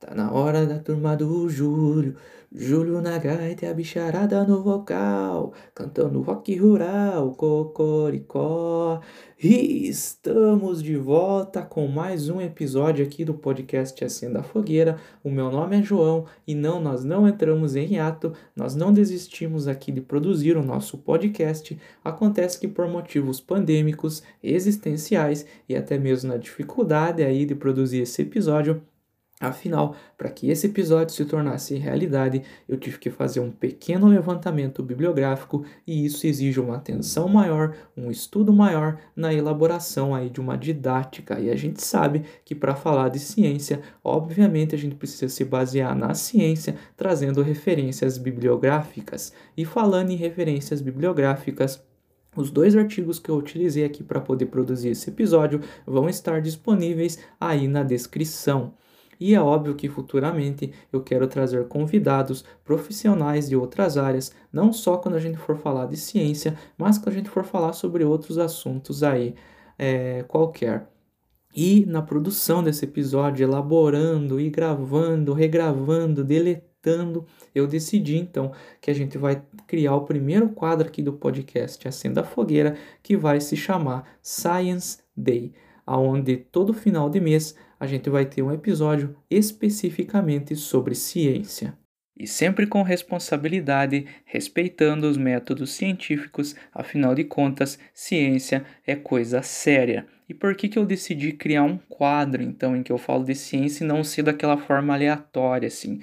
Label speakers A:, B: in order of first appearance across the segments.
A: Tá na hora da turma do Júlio. Júlio na gaita e a bicharada no vocal, cantando rock rural, cocoricó. E estamos de volta com mais um episódio aqui do podcast Acenda a Fogueira. O meu nome é João e não, nós não entramos em hiato, nós não desistimos aqui de produzir o nosso podcast. Acontece que por motivos pandêmicos, existenciais e até mesmo na dificuldade aí de produzir esse episódio, Afinal, para que esse episódio se tornasse realidade, eu tive que fazer um pequeno levantamento bibliográfico e isso exige uma atenção maior, um estudo maior na elaboração aí de uma didática. E a gente sabe que para falar de ciência, obviamente a gente precisa se basear na ciência, trazendo referências bibliográficas. E falando em referências bibliográficas, os dois artigos que eu utilizei aqui para poder produzir esse episódio vão estar disponíveis aí na descrição. E é óbvio que futuramente eu quero trazer convidados profissionais de outras áreas, não só quando a gente for falar de ciência, mas quando a gente for falar sobre outros assuntos aí é, qualquer. E na produção desse episódio, elaborando e gravando, regravando, deletando, eu decidi então que a gente vai criar o primeiro quadro aqui do podcast Acenda a Fogueira, que vai se chamar Science Day, aonde todo final de mês a gente vai ter um episódio especificamente sobre ciência. E sempre com responsabilidade, respeitando os métodos científicos, afinal de contas, ciência é coisa séria. E por que, que eu decidi criar um quadro, então, em que eu falo de ciência e não ser daquela forma aleatória, assim?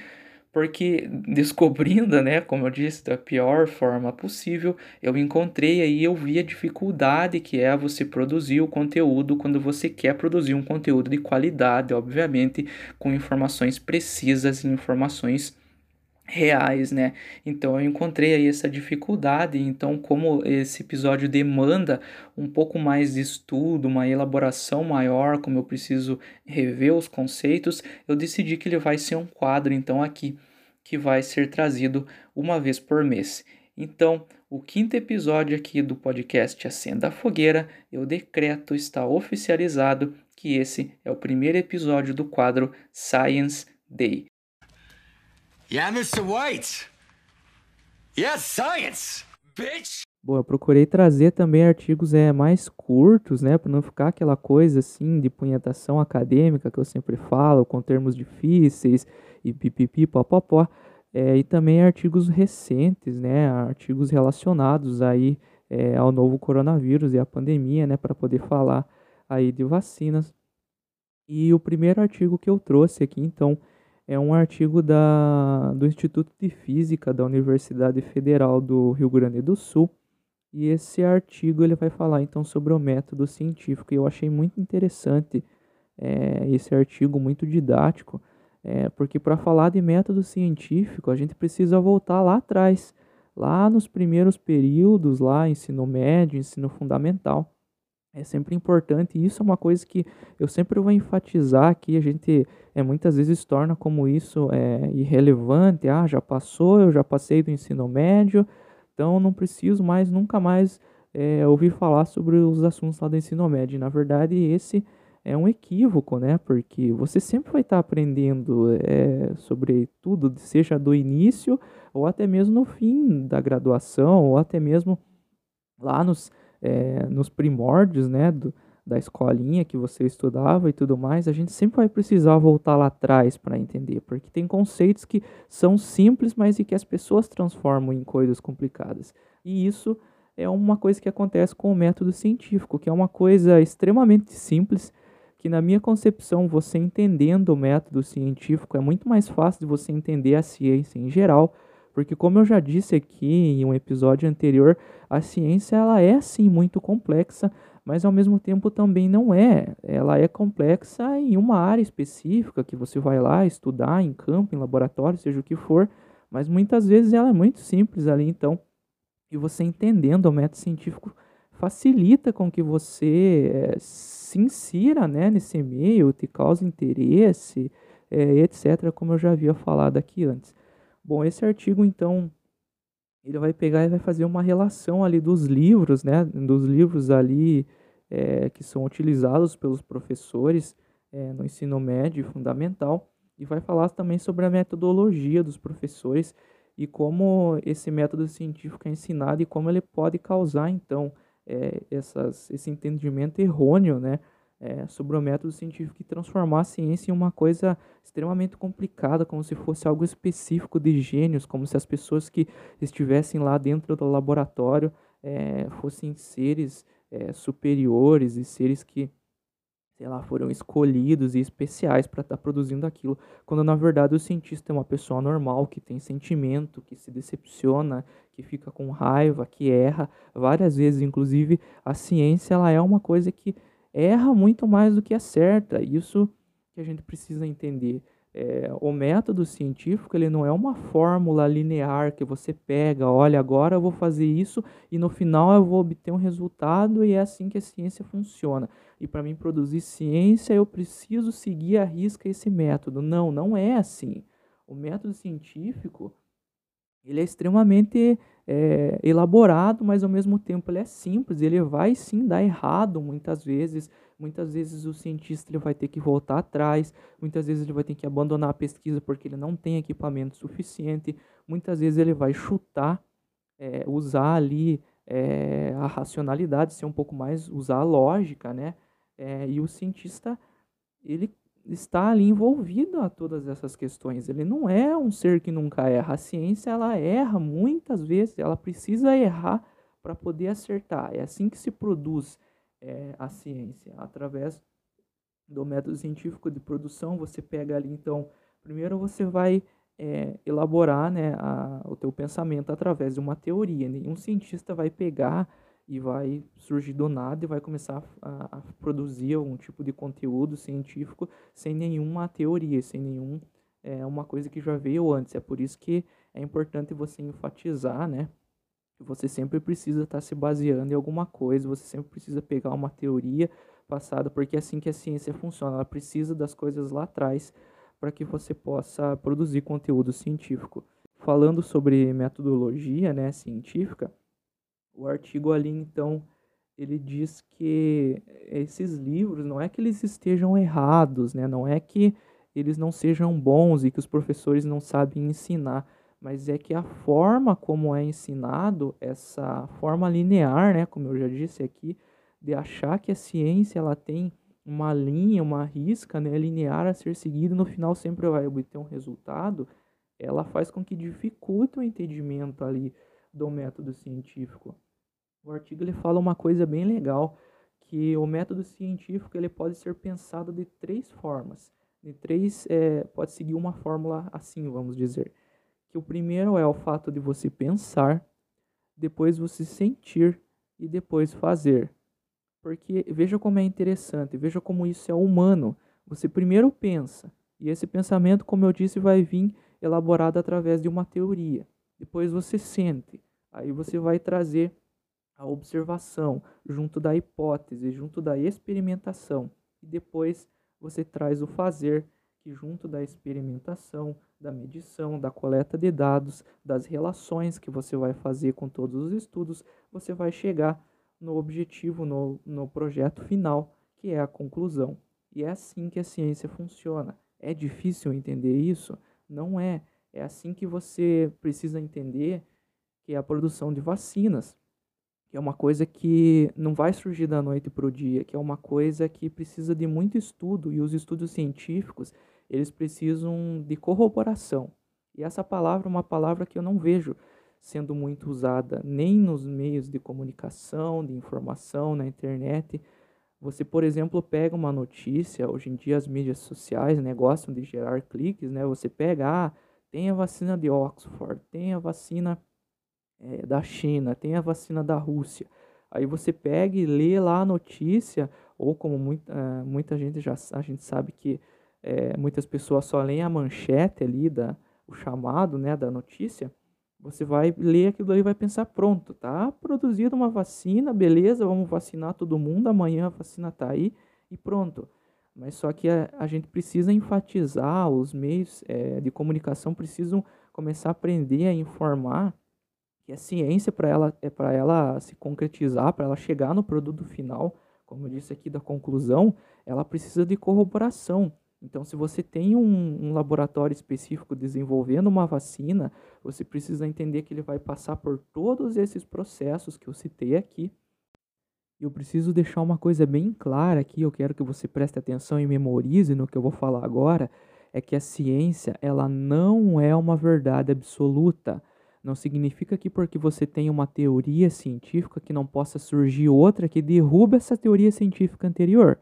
A: Porque descobrindo, né, como eu disse, da pior forma possível, eu encontrei aí, eu vi a dificuldade que é você produzir o conteúdo quando você quer produzir um conteúdo de qualidade, obviamente, com informações precisas e informações reais, né? Então eu encontrei aí essa dificuldade, então como esse episódio demanda um pouco mais de estudo, uma elaboração maior, como eu preciso rever os conceitos, eu decidi que ele vai ser um quadro então aqui que vai ser trazido uma vez por mês. Então, o quinto episódio aqui do podcast Acenda a Fogueira, eu decreto, está oficializado que esse é o primeiro episódio do quadro Science Day. Yeah, Mr. White! Yes, science! Bitch! Bom, eu procurei trazer também artigos é, mais curtos, né, para não ficar aquela coisa assim de punhetação acadêmica que eu sempre falo, com termos difíceis e pipipi, popopó, é, e também artigos recentes, né, artigos relacionados aí é, ao novo coronavírus e à pandemia, né, para poder falar aí de vacinas. E o primeiro artigo que eu trouxe aqui, então, é um artigo da, do Instituto de Física da Universidade Federal do Rio Grande do Sul. E esse artigo ele vai falar então sobre o método científico. E eu achei muito interessante é, esse artigo, muito didático, é, porque para falar de método científico, a gente precisa voltar lá atrás, lá nos primeiros períodos, lá ensino médio, ensino fundamental. É sempre importante, e isso é uma coisa que eu sempre vou enfatizar aqui, a gente é, muitas vezes torna como isso é, irrelevante, ah, já passou, eu já passei do ensino médio, então não preciso mais, nunca mais é, ouvir falar sobre os assuntos lá do ensino médio. Na verdade, esse é um equívoco, né? Porque você sempre vai estar aprendendo é, sobre tudo, seja do início ou até mesmo no fim da graduação, ou até mesmo lá nos, é, nos primórdios, né? Do, da escolinha que você estudava e tudo mais, a gente sempre vai precisar voltar lá atrás para entender, porque tem conceitos que são simples, mas e que as pessoas transformam em coisas complicadas. E isso é uma coisa que acontece com o método científico, que é uma coisa extremamente simples, que na minha concepção, você entendendo o método científico é muito mais fácil de você entender a ciência em geral, porque como eu já disse aqui em um episódio anterior, a ciência ela é sim muito complexa, mas ao mesmo tempo também não é. Ela é complexa em uma área específica que você vai lá estudar em campo, em laboratório, seja o que for, mas muitas vezes ela é muito simples ali, então, e você entendendo o método científico facilita com que você é, se insira né, nesse meio, te cause interesse, é, etc., como eu já havia falado aqui antes. Bom, esse artigo, então, ele vai pegar e vai fazer uma relação ali dos livros, né, dos livros ali é, que são utilizados pelos professores no ensino médio e fundamental, e vai falar também sobre a metodologia dos professores e como esse método científico é ensinado e como ele pode causar, então, é, essas, esse entendimento errôneo, né, é, sobre o método científico e transformar a ciência em uma coisa extremamente complicada, como se fosse algo específico de gênios, como se as pessoas que estivessem lá dentro do laboratório é, fossem seres é, superiores e seres que sei lá, foram escolhidos e especiais para estar tá produzindo aquilo, quando na verdade o cientista é uma pessoa normal, que tem sentimento, que se decepciona, que fica com raiva, que erra várias vezes, inclusive a ciência ela é uma coisa que erra muito mais do que acerta, isso que a gente precisa entender. É, o método científico ele não é uma fórmula linear que você pega, olha, agora eu vou fazer isso e no final eu vou obter um resultado e é assim que a ciência funciona. E para mim produzir ciência eu preciso seguir a risca esse método. Não, não é assim. O método científico ele é extremamente é, elaborado, mas ao mesmo tempo ele é simples. Ele vai sim dar errado muitas vezes Muitas vezes o cientista ele vai ter que voltar atrás, muitas vezes ele vai ter que abandonar a pesquisa porque ele não tem equipamento suficiente, muitas vezes ele vai chutar, é, usar ali é, a racionalidade, ser um pouco mais, usar a lógica, né? É, e o cientista, ele está ali envolvido a todas essas questões. Ele não é um ser que nunca erra. A ciência, ela erra muitas vezes, ela precisa errar para poder acertar. É assim que se produz é, a ciência. Através do método científico de produção, você pega ali, então, primeiro você vai é, elaborar né, a, o teu pensamento através de uma teoria. Nenhum cientista vai pegar e vai surgir do nada e vai começar a, a produzir algum tipo de conteúdo científico sem nenhuma teoria, sem nenhum é uma coisa que já veio antes. É por isso que é importante você enfatizar, né, você sempre precisa estar tá se baseando em alguma coisa, você sempre precisa pegar uma teoria passada, porque é assim que a ciência funciona, ela precisa das coisas lá atrás para que você possa produzir conteúdo científico. Falando sobre metodologia né, científica, o artigo ali então ele diz que esses livros não é que eles estejam errados, né? não é que eles não sejam bons e que os professores não sabem ensinar, mas é que a forma como é ensinado, essa forma linear, né, como eu já disse aqui, de achar que a ciência ela tem uma linha, uma risca né, linear a ser seguida no final sempre vai obter um resultado, ela faz com que dificulte o entendimento ali do método científico. O artigo ele fala uma coisa bem legal, que o método científico ele pode ser pensado de três formas, de três é, pode seguir uma fórmula assim, vamos dizer que o primeiro é o fato de você pensar, depois você sentir e depois fazer. Porque veja como é interessante, veja como isso é humano. Você primeiro pensa, e esse pensamento, como eu disse, vai vir elaborado através de uma teoria. Depois você sente, aí você vai trazer a observação junto da hipótese, junto da experimentação. E depois você traz o fazer, que junto da experimentação, da medição, da coleta de dados, das relações que você vai fazer com todos os estudos, você vai chegar no objetivo, no, no projeto final, que é a conclusão. E é assim que a ciência funciona. É difícil entender isso? Não é. É assim que você precisa entender que é a produção de vacinas, que é uma coisa que não vai surgir da noite para o dia, que é uma coisa que precisa de muito estudo e os estudos científicos eles precisam de corroboração. E essa palavra é uma palavra que eu não vejo sendo muito usada nem nos meios de comunicação, de informação, na internet. Você, por exemplo, pega uma notícia, hoje em dia as mídias sociais né, gostam de gerar cliques, né? Você pega, ah, tem a vacina de Oxford, tem a vacina é, da China, tem a vacina da Rússia. Aí você pega e lê lá a notícia, ou como muita, uh, muita gente já a gente sabe que é, muitas pessoas só leem a manchete ali, da, o chamado né, da notícia, você vai ler aquilo ali e vai pensar, pronto, tá produzida uma vacina, beleza, vamos vacinar todo mundo, amanhã a vacina tá aí e pronto. Mas só que a, a gente precisa enfatizar, os meios é, de comunicação precisam começar a aprender a informar que a ciência, para ela, é para ela se concretizar, para ela chegar no produto final, como eu disse aqui da conclusão, ela precisa de corroboração. Então, se você tem um, um, laboratório específico desenvolvendo uma vacina, você precisa entender que ele vai passar por todos esses processos que eu citei aqui. Eu preciso deixar uma coisa bem clara aqui, eu quero que você preste atenção e memorize no que eu vou falar agora, é que a ciência, ela não é uma verdade absoluta. Não significa que porque você tem uma teoria científica que não possa surgir outra que derruba essa teoria científica anterior.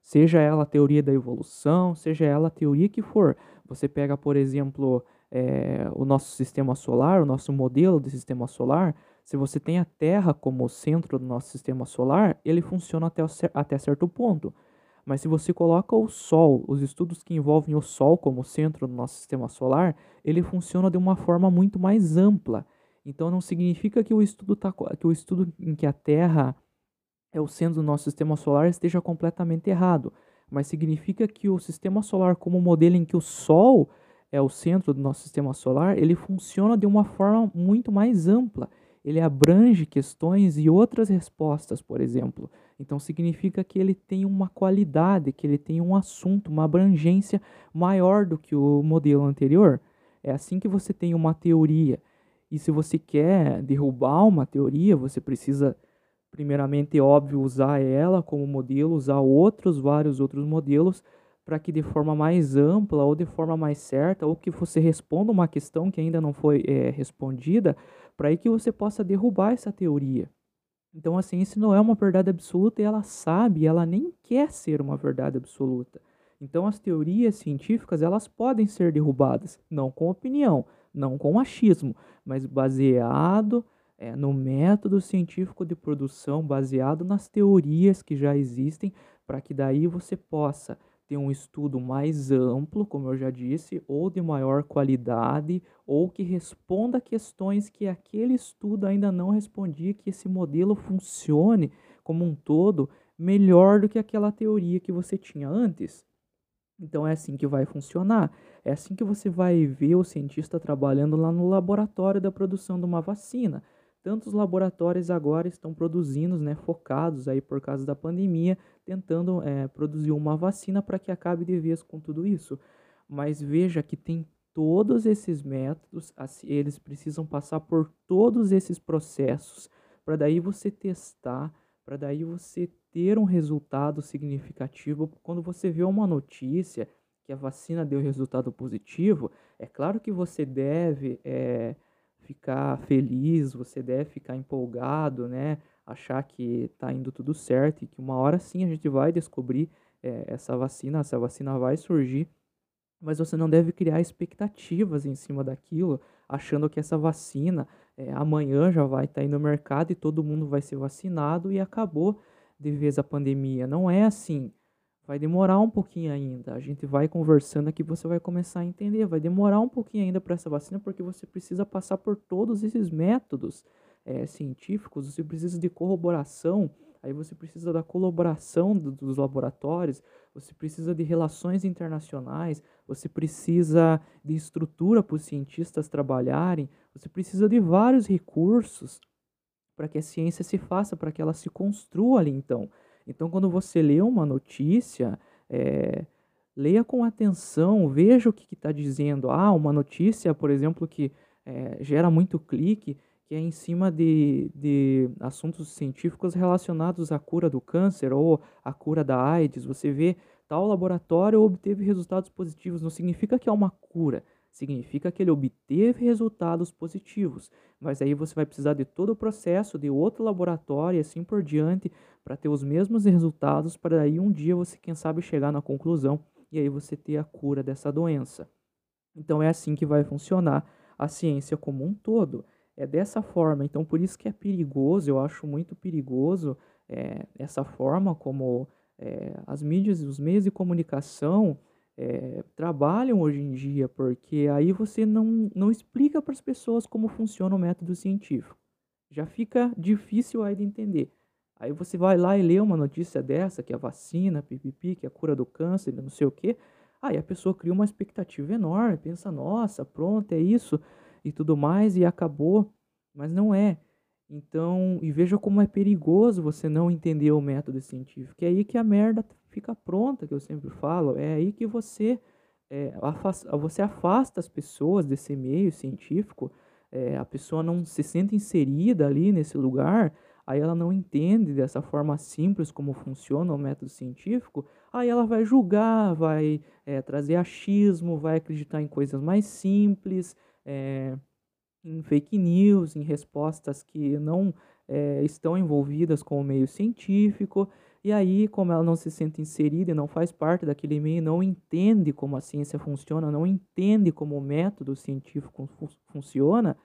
A: Seja ela a teoria da evolução, seja ela a teoria que for. Você pega, por exemplo, é, o nosso sistema solar, o nosso modelo de sistema solar. Se você tem a Terra como centro do nosso sistema solar, ele funciona até, até certo ponto. Mas se você coloca o Sol, os estudos que envolvem o Sol como centro do nosso sistema solar, ele funciona de uma forma muito mais ampla. Então não significa que o estudo, tá, que o estudo em que a Terra é o centro do nosso sistema solar esteja completamente errado, mas significa que o sistema solar como modelo em que o Sol é o centro do nosso sistema solar, ele funciona de uma forma muito mais ampla. Ele abrange questões e outras respostas, por exemplo. Então significa que ele tem uma qualidade, que ele tem um assunto, uma abrangência maior do que o modelo anterior. É assim que você tem uma teoria. E se você quer derrubar uma teoria, você precisa primeiramente, óbvio, usar ela como modelo, usar outros, vários outros modelos, para que de forma mais ampla ou de forma mais certa, ou que você responda uma questão que ainda não foi é, respondida, para que você possa derrubar essa teoria. Então a ciência não é uma verdade absoluta e ela sabe, ela nem quer ser uma verdade absoluta. Então as teorias científicas elas podem ser derrubadas, não com opinião, não com achismo, mas baseado é, no método científico de produção baseado nas teorias que já existem, para que daí você possa ter um estudo mais amplo, como eu já disse, ou de maior qualidade, ou que responda questões que aquele estudo ainda não respondia, que esse modelo funcione como um todo melhor do que aquela teoria que você tinha antes. Então é assim que vai funcionar. É assim que você vai ver o cientista trabalhando lá no laboratório da produção de uma vacina tantos laboratórios agora estão produzindo, né, focados aí por causa da pandemia, tentando é, produzir uma vacina para que acabe de vez com tudo isso. Mas veja que tem todos esses métodos, eles precisam passar por todos esses processos para daí você testar, para daí você ter um resultado significativo. Quando você vê uma notícia que a vacina deu resultado positivo, é claro que você deve é, ficar feliz, você deve ficar empolgado, né? Achar que tá indo tudo certo e que uma hora sim a gente vai descobrir é, essa vacina, essa vacina vai surgir, mas você não deve criar expectativas em cima daquilo, achando que essa vacina é, amanhã já vai estar tá aí no mercado e todo mundo vai ser vacinado e acabou de vez a pandemia. Não é assim. Vai demorar um pouquinho ainda. A gente vai conversando aqui, você vai começar a entender. Vai demorar um pouquinho ainda para essa vacina, porque você precisa passar por todos esses métodos é, científicos, você precisa de corroboração, aí você precisa da colaboração do, dos laboratórios, você precisa de relações internacionais, você precisa de estrutura para os cientistas trabalharem, você precisa de vários recursos para que a ciência se faça, para que ela se construa ali então. Então, quando você lê uma notícia, é, leia com atenção, veja o que está dizendo. Ah, uma notícia, por exemplo, que é, gera muito clique, que é em cima de, de assuntos científicos relacionados à cura do câncer ou à cura da AIDS. Você vê tal laboratório obteve resultados positivos, não significa que é uma cura significa que ele obteve resultados positivos. Mas aí você vai precisar de todo o processo de outro laboratório e assim por diante para ter os mesmos resultados, para aí um dia você, quem sabe, chegar na conclusão e aí você ter a cura dessa doença. Então é assim que vai funcionar a ciência como um todo. É dessa forma. Então por isso que é perigoso, eu acho muito perigoso é, essa forma como é, as mídias os meios de comunicação é, trabalham hoje em dia, porque aí você não, não explica para as pessoas como funciona o método científico. Já fica difícil aí de entender. Aí você vai lá e lê uma notícia dessa, que é a vacina, pipipi, que é a cura do câncer, não sei o quê. Aí a pessoa cria uma expectativa enorme, pensa, nossa, pronto, é isso e tudo mais, e acabou. Mas não é. Então, e veja como é perigoso você não entender o método científico. É aí que a merda fica pronta, que eu sempre falo, é aí que você, é, afasta, você afasta as pessoas desse meio científico, é, a pessoa não se sente inserida ali nesse lugar, aí ela não entende dessa forma simples como funciona o método científico, aí ela vai julgar, vai é, trazer achismo, vai acreditar em coisas mais simples, é, em fake news, em respostas que não é, estão envolvidas com o meio científico, e aí, como ela não se sente inserida e não faz parte daquele meio, não entende como a ciência funciona, não entende como o método científico fu funciona,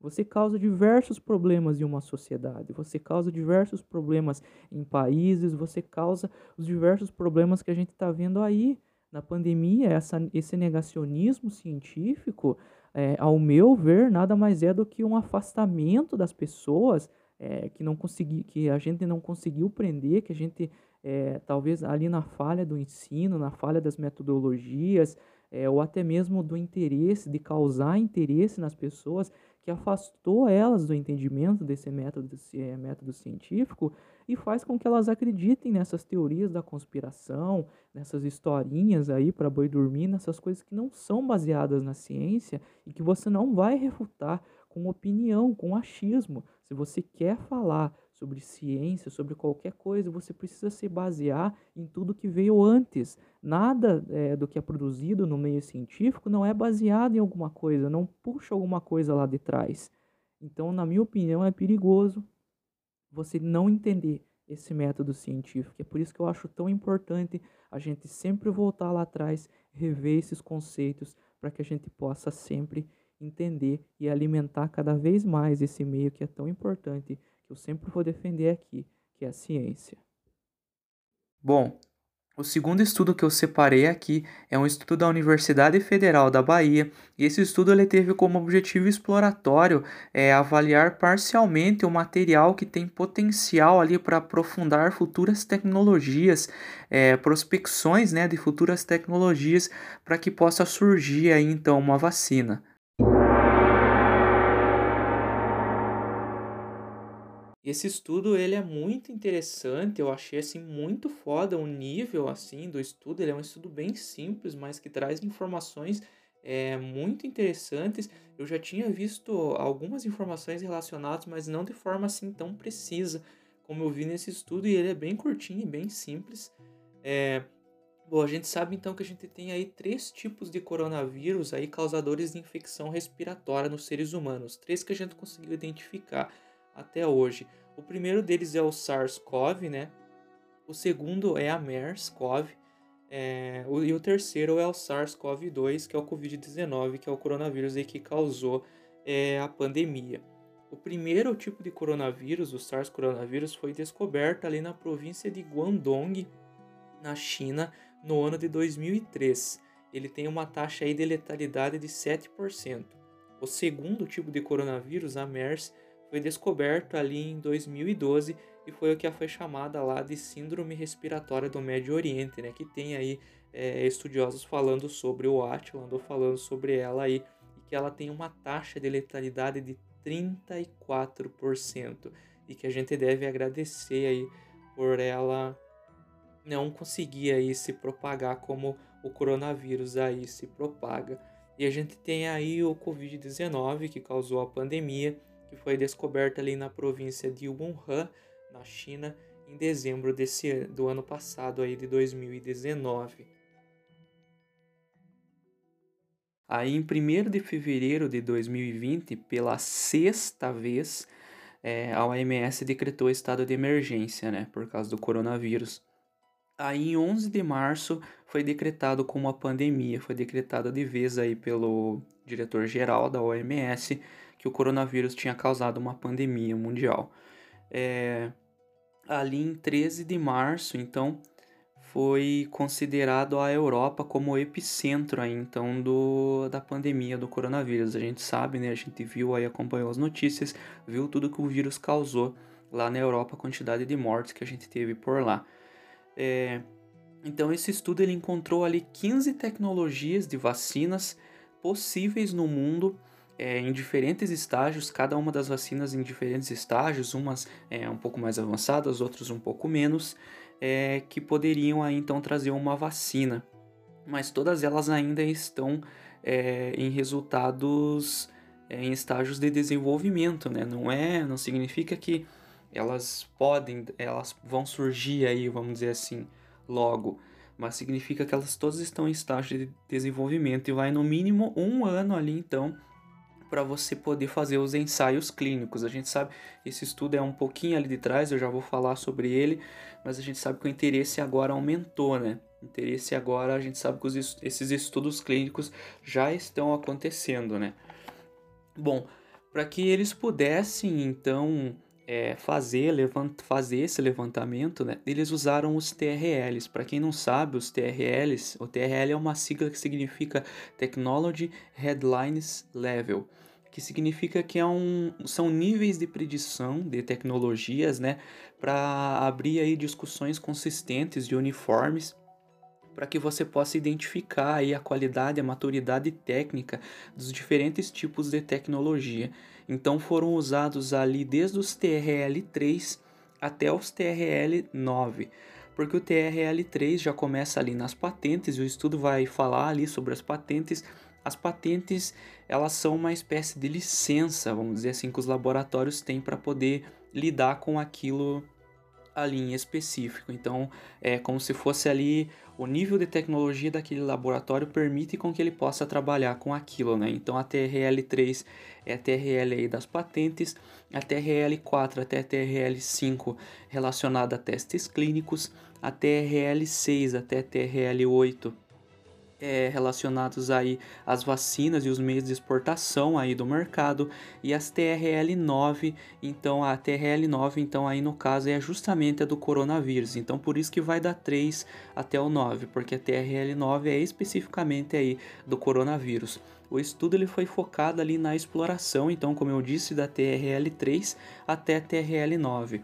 A: você causa diversos problemas em uma sociedade, você causa diversos problemas em países, você causa os diversos problemas que a gente está vendo aí na pandemia. Essa, esse negacionismo científico, é, ao meu ver, nada mais é do que um afastamento das pessoas é, que não consegui, que a gente não conseguiu prender, que a gente é, talvez ali na falha do ensino, na falha das metodologias, é, ou até mesmo do interesse, de causar interesse nas pessoas, que afastou elas do entendimento desse método, desse, é, método científico e faz com que elas acreditem nessas teorias da conspiração, nessas historinhas aí para boi dormir, nessas coisas que não são baseadas na ciência e que você não vai refutar com opinião, com achismo. Se você quer falar sobre ciência, sobre qualquer coisa, você precisa se basear em tudo que veio antes. Nada é, do que é produzido no meio científico não é baseado em alguma coisa, não puxa alguma coisa lá de trás. Então, na minha opinião, é perigoso você não entender esse método científico. É por isso que eu acho tão importante a gente sempre voltar lá atrás, rever esses conceitos, para que a gente possa sempre entender e alimentar cada vez mais esse meio que é tão importante que eu sempre vou defender aqui, que é a ciência.
B: Bom, o segundo estudo que eu separei aqui é um estudo da Universidade Federal da Bahia, e esse estudo ele teve como objetivo exploratório é, avaliar parcialmente o material que tem potencial ali para aprofundar futuras tecnologias, é, prospecções né, de futuras tecnologias para que possa surgir aí então uma vacina.
A: Esse estudo ele é muito interessante, eu achei assim muito foda o nível assim do estudo, ele é um estudo bem simples, mas que traz informações é, muito interessantes. Eu já tinha visto algumas informações relacionadas, mas não de forma assim tão precisa como eu vi nesse estudo, e ele é bem curtinho e bem simples. É, bom, a gente sabe então que a gente tem aí três tipos de coronavírus aí causadores de infecção respiratória nos seres humanos, três que a gente conseguiu identificar até hoje. O primeiro deles é o SARS-CoV, né? O segundo é a MERS-CoV. É, e o terceiro é o SARS-CoV-2, que é o Covid-19, que é o coronavírus aí que causou é, a pandemia. O primeiro tipo de coronavírus, o SARS-coronavírus, foi descoberto ali na província de Guangdong, na China, no ano de 2003. Ele tem uma taxa aí de letalidade de 7%. O segundo tipo de coronavírus, a MERS, foi descoberto ali em 2012 e foi o que foi chamada lá de síndrome respiratória do Médio Oriente, né? Que tem aí é, estudiosos falando sobre o Atila, andou falando sobre ela aí, e que ela tem uma taxa de letalidade de 34% e que a gente deve agradecer aí por ela não conseguir aí se propagar como o coronavírus aí se propaga. E a gente tem aí o Covid-19 que causou a pandemia que foi descoberta ali na província de Wuhan, na China, em dezembro desse, do ano passado, aí de 2019. Aí, em 1 de fevereiro de 2020, pela sexta vez, é, a OMS decretou estado de emergência, né, por causa do coronavírus. Aí, em 11 de março, foi decretado como uma pandemia, foi decretado de vez aí pelo diretor-geral da OMS, que o coronavírus tinha causado uma pandemia mundial. É, ali em 13 de março, então, foi considerado a Europa como o epicentro aí, então do, da pandemia do coronavírus. A gente sabe, né? A gente viu aí, acompanhou as notícias, viu tudo que o vírus causou lá na Europa, a quantidade de mortes que a gente teve por lá. É, então esse estudo ele encontrou ali 15 tecnologias de vacinas possíveis no mundo é, em diferentes estágios, cada uma das vacinas em diferentes estágios, umas é, um pouco mais avançadas, outras um pouco menos, é, que poderiam aí, então trazer uma vacina. Mas todas elas ainda estão é, em resultados é, em estágios de desenvolvimento, né? Não é, não significa que elas podem, elas vão surgir aí, vamos dizer assim, logo, mas significa que elas todas estão em estágio de desenvolvimento e vai no mínimo um ano ali então para você poder fazer os ensaios clínicos. A gente sabe, esse estudo é um pouquinho ali de trás, eu já vou falar sobre ele, mas a gente sabe que o interesse agora aumentou, né? O interesse agora, a gente sabe que os, esses estudos clínicos já estão acontecendo, né? Bom, para que eles pudessem então é, fazer, levant, fazer esse levantamento, né, eles usaram os TRLs. Para quem não sabe, os TRLs, o TRL é uma sigla que significa Technology Headlines Level, que significa que é um, são níveis de predição de tecnologias, né, para abrir aí discussões consistentes de uniformes para que você possa identificar aí a qualidade, a maturidade técnica dos diferentes tipos de tecnologia. Então foram usados ali desde os TRL3 até os TRL9, porque o TRL3 já começa ali nas patentes o estudo vai falar ali sobre as patentes. As patentes, elas são uma espécie de licença, vamos dizer assim, que os laboratórios têm para poder lidar com aquilo ali em específico. Então, é como se fosse ali o nível de tecnologia daquele laboratório permite com que ele possa trabalhar com aquilo, né? Então, a TRL3 é a TRL das patentes, a TRL4 até a TRL5 relacionada a testes clínicos, a TRL6 até a TRL8 é, relacionados aí às vacinas e os meios de exportação aí do mercado e as TRL9, então a TRL9 então aí no caso é justamente a do coronavírus, então por isso que vai dar 3 até o 9, porque a TRL9 é especificamente aí do coronavírus. O estudo ele foi focado ali na exploração, então como eu disse, da TRL3 até a TRL9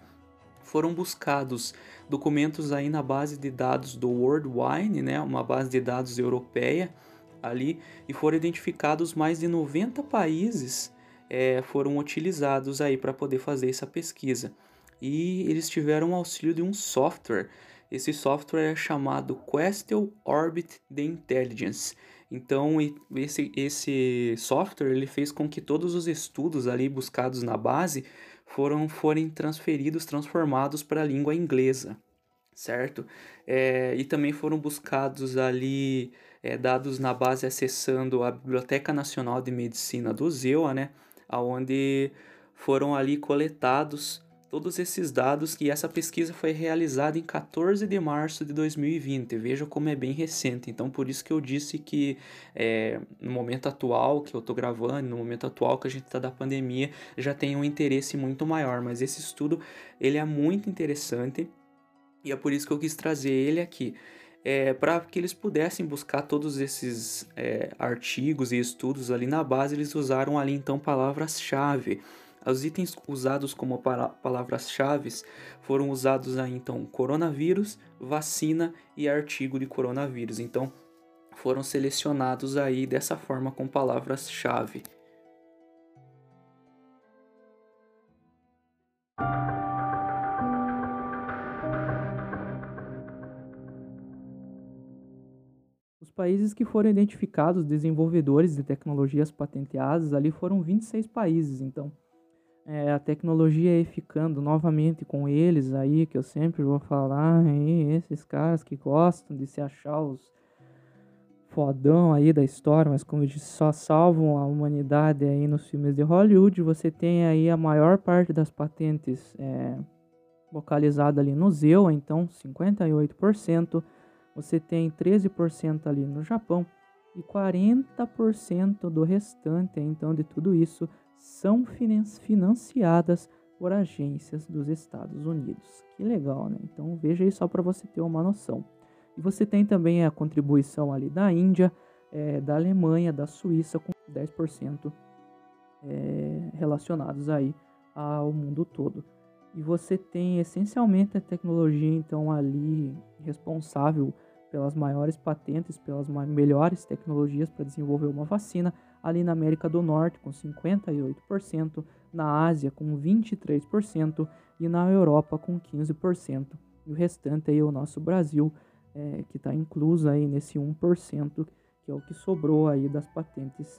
A: foram buscados documentos aí na base de dados do World Wine, né, uma base de dados europeia ali, e foram identificados mais de 90 países é, foram utilizados aí para poder fazer essa pesquisa. E eles tiveram o auxílio de um software. Esse software é chamado Questel Orbit The Intelligence. Então esse, esse software ele fez com que todos os estudos ali buscados na base foram forem transferidos, transformados para a língua inglesa, certo? É, e também foram buscados ali é, dados na base acessando a Biblioteca Nacional de Medicina do ZEUA, né? Onde foram ali coletados todos esses dados e essa pesquisa foi realizada em 14 de março de 2020. Veja como é bem recente. Então, por isso que eu disse que é, no momento atual que eu estou gravando, no momento atual que a gente está da pandemia, já tem um interesse muito maior. Mas esse estudo ele é muito interessante e é por isso que eu quis trazer ele aqui. É, para que eles pudessem buscar todos esses é, artigos e estudos ali na base, eles usaram ali então palavras-chave. Os itens usados como palavras-chave foram usados aí então coronavírus, vacina e artigo de coronavírus. Então foram selecionados aí dessa forma com palavras-chave.
C: Os países que foram identificados desenvolvedores de tecnologias patenteadas ali foram 26 países, então é, a tecnologia aí ficando novamente com eles aí, que eu sempre vou falar, aí, esses caras que gostam de se achar os fodão aí da história, mas como eu disse, só salvam a humanidade aí nos filmes de Hollywood. Você tem aí a maior parte das patentes é, localizada ali no ZEUA, então 58%. Você tem 13% ali no Japão e 40% do restante, então, de tudo isso são financiadas por agências dos Estados Unidos. Que legal, né? Então veja aí só para você ter uma noção. E você tem também a contribuição ali da Índia, é, da Alemanha, da Suíça com 10% é, relacionados aí ao mundo todo. E você tem essencialmente a tecnologia então ali responsável pelas maiores patentes, pelas melhores tecnologias para desenvolver uma vacina, ali na América do Norte com 58%, na Ásia com 23% e na Europa com 15%.
A: E o restante aí é o nosso Brasil, é, que está incluso aí nesse 1%, que é o que sobrou aí das patentes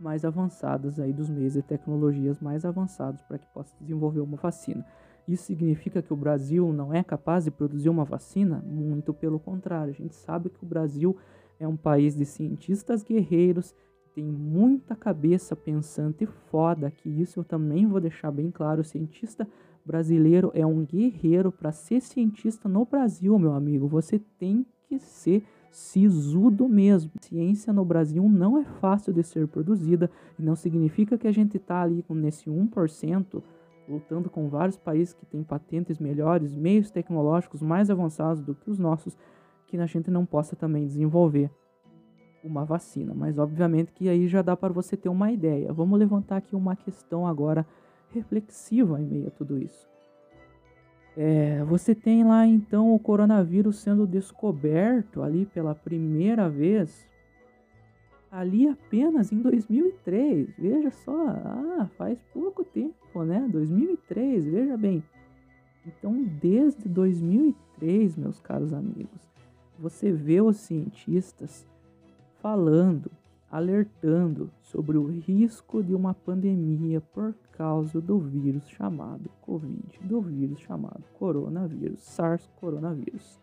A: mais avançadas aí dos meios e tecnologias mais avançados para que possa desenvolver uma vacina. Isso significa que o Brasil não é capaz de produzir uma vacina? Muito pelo contrário. A gente sabe que o Brasil é um país de cientistas guerreiros, tem muita cabeça pensante foda, que isso eu também vou deixar bem claro. O cientista brasileiro é um guerreiro. Para ser cientista no Brasil, meu amigo, você tem que ser sisudo mesmo. Ciência no Brasil não é fácil de ser produzida e não significa que a gente está ali nesse 1% lutando com vários países que têm patentes melhores, meios tecnológicos mais avançados do que os nossos, que a gente não possa também desenvolver uma vacina. Mas obviamente que aí já dá para você ter uma ideia. Vamos levantar aqui uma questão agora reflexiva em meio a tudo isso. É, você tem lá então o coronavírus sendo descoberto ali pela primeira vez, ali apenas em 2003. Veja só, ah, faz pouco tempo, né? 2003, veja bem. Então, desde 2003, meus caros amigos, você vê os cientistas falando alertando sobre o risco de uma pandemia por causa do vírus chamado Covid, do vírus chamado coronavírus, SARS coronavírus.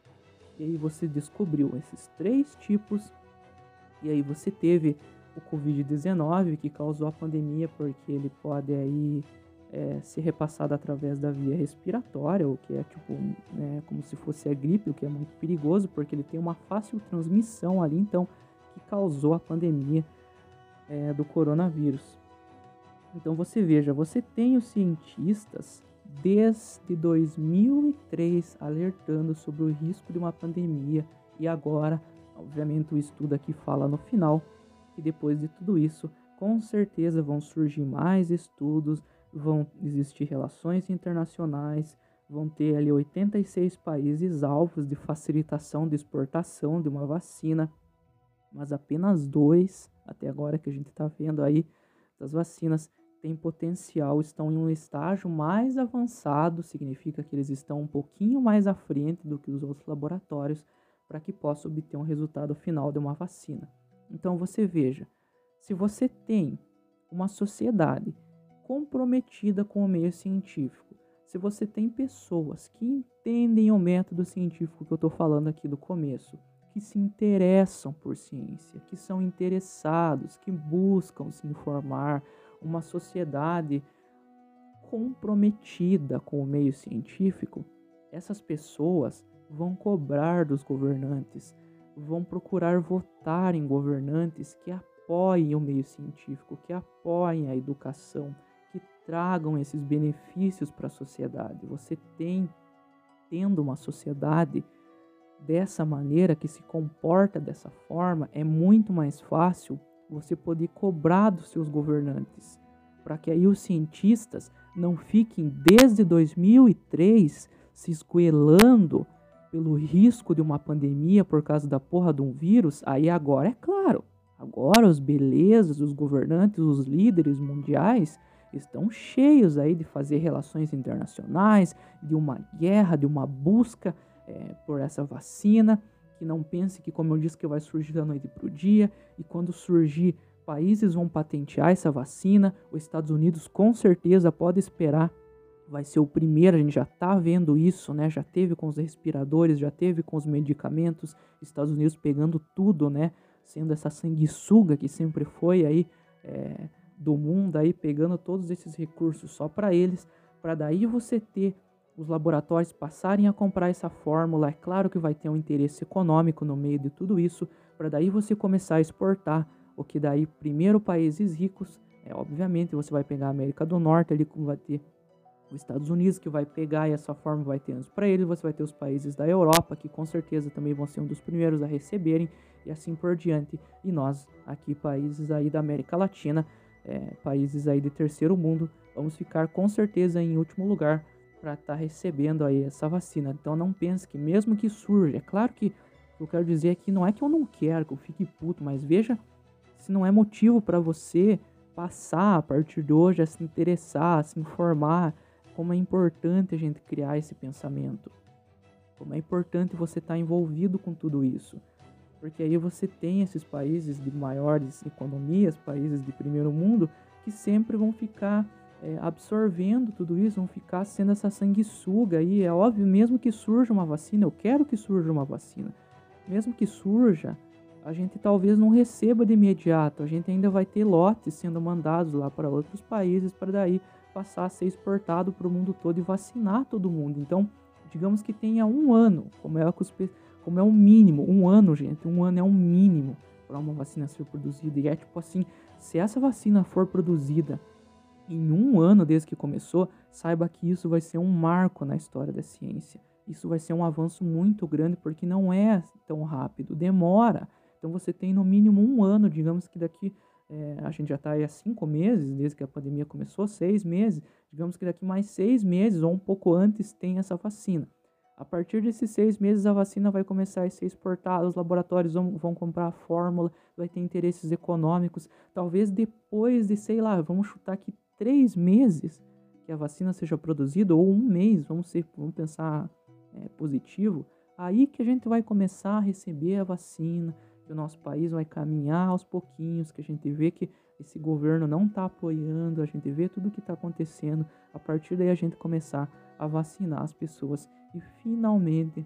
A: E aí você descobriu esses três tipos, e aí você teve o Covid-19 que causou a pandemia porque ele pode aí é, ser repassado através da via respiratória, o que é tipo né, como se fosse a gripe, o que é muito perigoso porque ele tem uma fácil transmissão ali, então que causou a pandemia é, do coronavírus. Então você veja, você tem os cientistas desde 2003 alertando sobre o risco de uma pandemia e agora, obviamente, o estudo aqui fala no final que depois de tudo isso, com certeza vão surgir mais estudos, vão existir relações internacionais, vão ter ali 86 países alvos de facilitação de exportação de uma vacina mas apenas dois, até agora que a gente está vendo aí, das vacinas têm potencial, estão em um estágio mais avançado, significa que eles estão um pouquinho mais à frente do que os outros laboratórios para que possa obter um resultado final de uma vacina. Então você veja, se você tem uma sociedade comprometida com o meio científico, se você tem pessoas que entendem o método científico que eu estou falando aqui do começo, que se interessam por ciência, que são interessados, que buscam se informar, uma sociedade comprometida com o meio científico, essas pessoas vão cobrar dos governantes, vão procurar votar em governantes que apoiem o meio científico, que apoiem a educação, que tragam esses benefícios para a sociedade. Você tem, tendo uma sociedade dessa maneira, que se comporta dessa forma, é muito mais fácil você poder cobrar dos seus governantes, para que aí os cientistas não fiquem desde 2003 se esgoelando pelo risco de uma pandemia por causa da porra de um vírus. Aí agora é claro, agora os belezas, os governantes, os líderes mundiais estão cheios aí de fazer relações internacionais, de uma guerra, de uma busca é, por essa vacina, que não pense que, como eu disse, que vai surgir da noite para o dia, e quando surgir, países vão patentear essa vacina, os Estados Unidos com certeza pode esperar, vai ser o primeiro, a gente já está vendo isso, né? Já teve com os respiradores, já teve com os medicamentos, Estados Unidos pegando tudo, né? Sendo essa sanguessuga que sempre foi aí é, do mundo, aí pegando todos esses recursos só para eles, para daí você ter os laboratórios passarem a comprar essa fórmula, é claro que vai ter um interesse econômico no meio de tudo isso, para daí você começar a exportar, o que daí primeiro países ricos, é obviamente você vai pegar a América do Norte ali como vai ter os Estados Unidos que vai pegar e essa forma vai ter antes para eles, você vai ter os países da Europa que com certeza também vão ser um dos primeiros a receberem e assim por diante. E nós aqui países aí da América Latina, é, países aí de terceiro mundo, vamos ficar com certeza em último lugar para estar tá recebendo aí essa vacina. Então não pense que mesmo que surja, é claro que eu quero dizer aqui não é que eu não quero que eu fique puto, mas veja se não é motivo para você passar a partir de hoje a se interessar, a se informar, como é importante a gente criar esse pensamento. como é importante você estar tá envolvido com tudo isso. Porque aí você tem esses países de maiores economias, países de primeiro mundo, que sempre vão ficar é, absorvendo tudo isso, vão ficar sendo essa sanguessuga aí. É óbvio, mesmo que surja uma vacina, eu quero que surja uma vacina. Mesmo que surja, a gente talvez não receba de imediato. A gente ainda vai ter lotes sendo mandados lá para outros países para daí passar a ser exportado para o mundo todo e vacinar todo mundo. Então, digamos que tenha um ano, como é, como é o mínimo, um ano, gente, um ano é um mínimo para uma vacina ser produzida. E é tipo assim, se essa vacina for produzida em um ano desde que começou, saiba que isso vai ser um marco na história da ciência. Isso vai ser um avanço muito grande porque não é tão rápido, demora. Então você tem no mínimo um ano, digamos que daqui é, a gente já está aí há cinco meses, desde que a pandemia começou, seis meses. Digamos que daqui mais seis meses ou um pouco antes tem essa vacina. A partir desses seis meses, a vacina vai começar a ser exportada, os laboratórios vão, vão comprar a fórmula, vai ter interesses econômicos. Talvez depois de, sei lá, vamos chutar aqui três meses que a vacina seja produzida, ou um mês, vamos, ser, vamos pensar é, positivo, aí que a gente vai começar a receber a vacina, que o nosso país vai caminhar aos pouquinhos, que a gente vê que esse governo não está apoiando, a gente vê tudo o que está acontecendo, a partir daí a gente começar a vacinar as pessoas e finalmente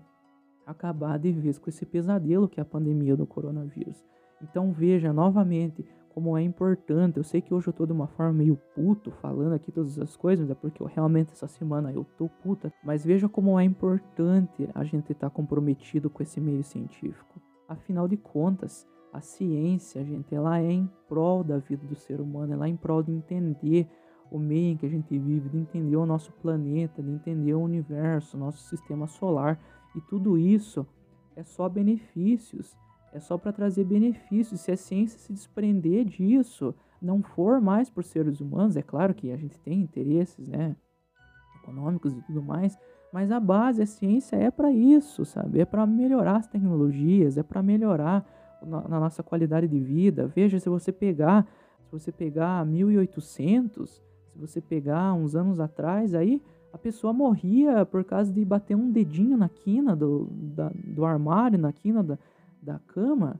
A: acabar de vez com esse pesadelo que é a pandemia do coronavírus. Então veja novamente como é importante. Eu sei que hoje eu tô de uma forma meio puto falando aqui todas essas coisas, é porque eu realmente essa semana eu tô puta, mas veja como é importante a gente estar tá comprometido com esse meio científico. Afinal de contas, a ciência, gente, ela é em prol da vida do ser humano, ela é em prol de entender o meio em que a gente vive, de entender o nosso planeta, de entender o universo, nosso sistema solar, e tudo isso é só benefícios, é só para trazer benefícios. Se a ciência se desprender disso, não for mais por seres humanos, é claro que a gente tem interesses, né, econômicos e tudo mais, mas a base, a ciência é para isso, sabe? É para melhorar as tecnologias, é para melhorar na, nossa qualidade de vida. Veja, se você pegar, se você pegar 1800, se você pegar uns anos atrás, aí a pessoa morria por causa de bater um dedinho na quina do, da, do armário, na quina da, da cama,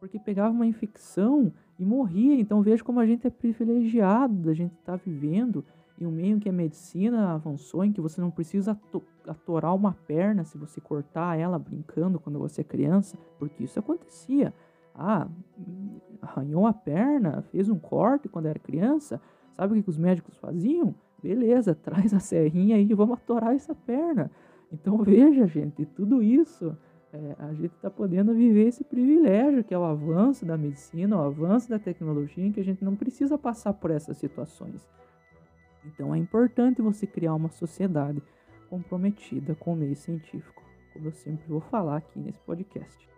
A: porque pegava uma infecção e morria. Então veja como a gente é privilegiado, a gente está vivendo e o meio que a medicina avançou em que você não precisa atorar uma perna se você cortar ela brincando quando você é criança, porque isso acontecia. Ah, arranhou a perna, fez um corte quando era criança, sabe o que, os médicos faziam? Beleza, traz a serrinha e vamos atorar essa perna. Então veja, gente, tudo isso é, a gente está podendo viver esse privilégio que é o avanço da medicina, o avanço da tecnologia, em que a gente não precisa passar por essas situações. Então é importante você criar uma sociedade comprometida com o meio científico, como eu sempre vou falar aqui nesse podcast.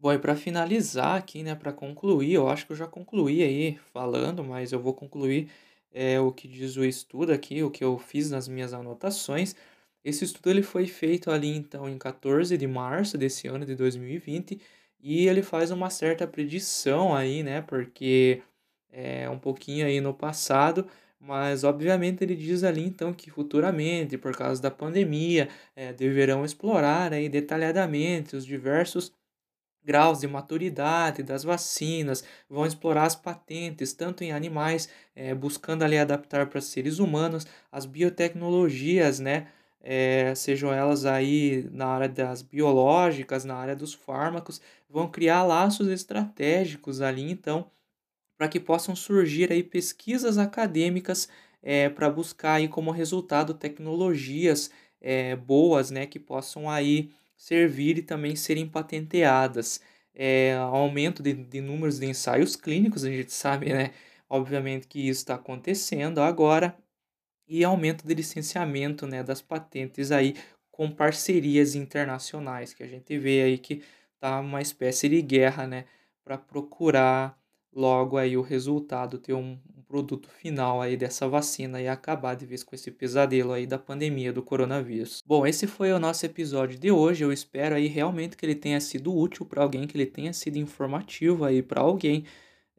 B: Bom, e para finalizar aqui, né, para concluir, eu acho que eu já concluí aí falando, mas eu vou concluir é, o que diz o estudo aqui, o que eu fiz nas minhas anotações. Esse estudo ele foi feito ali então em 14 de março desse ano de 2020 e ele faz uma certa predição aí, né? Porque é um pouquinho aí no passado, mas obviamente ele diz ali então que futuramente, por causa da pandemia, é, deverão explorar aí detalhadamente os diversos graus de maturidade das vacinas, vão explorar as patentes, tanto em animais, é, buscando ali adaptar para seres humanos, as biotecnologias, né? é, sejam elas aí na área das biológicas, na área dos fármacos, vão criar laços estratégicos ali, então, para que possam surgir aí pesquisas acadêmicas é, para buscar aí como resultado tecnologias é, boas, né, que possam aí servir e também serem patenteadas. É, aumento de, de números de ensaios clínicos, a gente sabe, né, obviamente que isso está acontecendo agora, e aumento de licenciamento né, das patentes aí com parcerias internacionais, que a gente vê aí que tá uma espécie de guerra, né, para procurar logo aí o resultado, ter um, um
A: produto final aí dessa vacina e acabar de vez com esse pesadelo aí da pandemia do coronavírus. Bom, esse foi o nosso episódio de hoje. Eu espero aí realmente que ele tenha sido útil para alguém, que ele tenha sido informativo aí para alguém.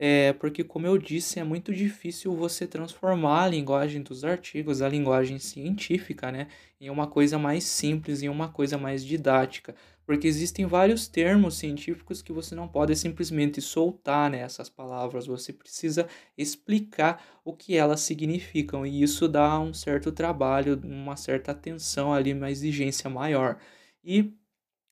A: É, porque, como eu disse, é muito difícil você transformar a linguagem dos artigos, a linguagem científica, né, em uma coisa mais simples, em uma coisa mais didática. Porque existem vários termos científicos que você não pode simplesmente soltar né, palavras, você precisa explicar o que elas significam, e isso dá um certo trabalho, uma certa atenção ali, uma exigência maior. E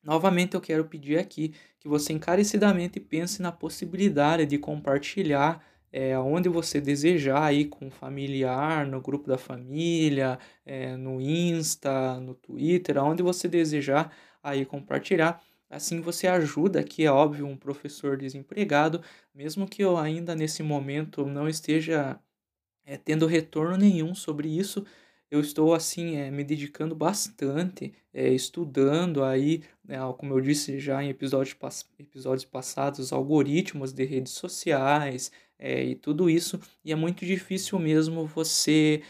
A: Novamente eu quero pedir aqui que você encarecidamente pense na possibilidade de compartilhar é, onde você desejar aí com familiar, no grupo da família, é, no Insta, no Twitter, aonde você desejar aí compartilhar. Assim você ajuda aqui, é óbvio, um professor desempregado, mesmo que eu ainda nesse momento não esteja é, tendo retorno nenhum sobre isso, eu estou assim é, me dedicando bastante, é, estudando aí, né, como eu disse já em episódios, episódios passados, algoritmos de redes sociais e tudo isso, e é muito difícil mesmo você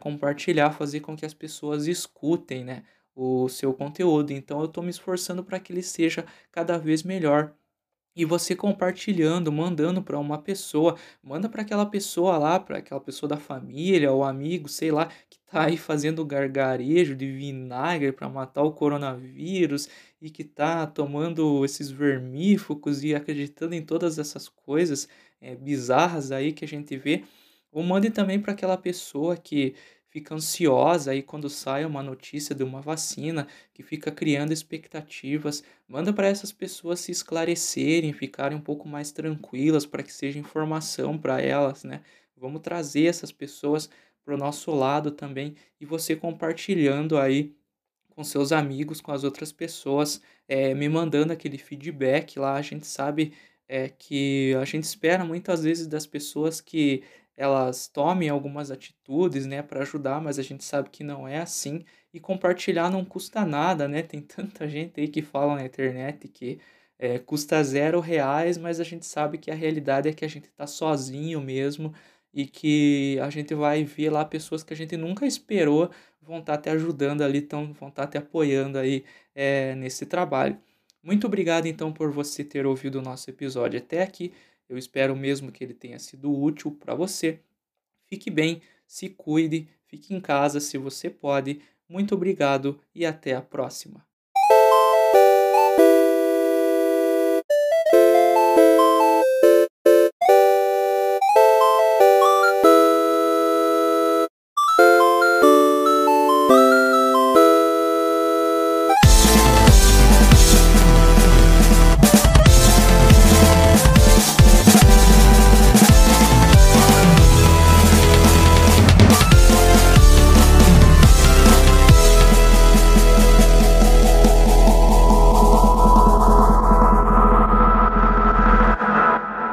A: compartilhar, fazer com que as pessoas escutem né, o seu conteúdo. Então eu estou me esforçando para que ele seja cada vez melhor e você compartilhando, mandando para uma pessoa, manda para aquela pessoa lá, para aquela pessoa da família ou amigo, sei lá, que tá aí fazendo gargarejo de vinagre para matar o coronavírus e que tá tomando esses vermífugos e acreditando em todas essas coisas é, bizarras aí que a gente vê. Ou mande também para aquela pessoa que fica ansiosa aí quando sai uma notícia de uma vacina, que fica criando expectativas. Manda para essas pessoas se esclarecerem, ficarem um pouco mais tranquilas para que seja informação para elas, né? Vamos trazer essas pessoas para o nosso lado também e você compartilhando aí com seus amigos, com as outras pessoas, é, me mandando aquele feedback lá. A gente sabe é, que a gente espera muitas vezes das pessoas que elas tomem algumas atitudes, né, para ajudar, mas a gente sabe que não é assim e compartilhar não custa nada, né? Tem tanta gente aí que fala na internet que é, custa zero reais, mas a gente sabe que a realidade é que a gente está sozinho mesmo e que a gente vai ver lá pessoas que a gente nunca esperou vão estar tá te ajudando ali, tão, vão estar tá te apoiando aí é, nesse trabalho. Muito obrigado então por você ter ouvido o nosso episódio até aqui. Eu espero mesmo que ele tenha sido útil para você. Fique bem, se cuide, fique em casa se você pode. Muito obrigado e até a próxima.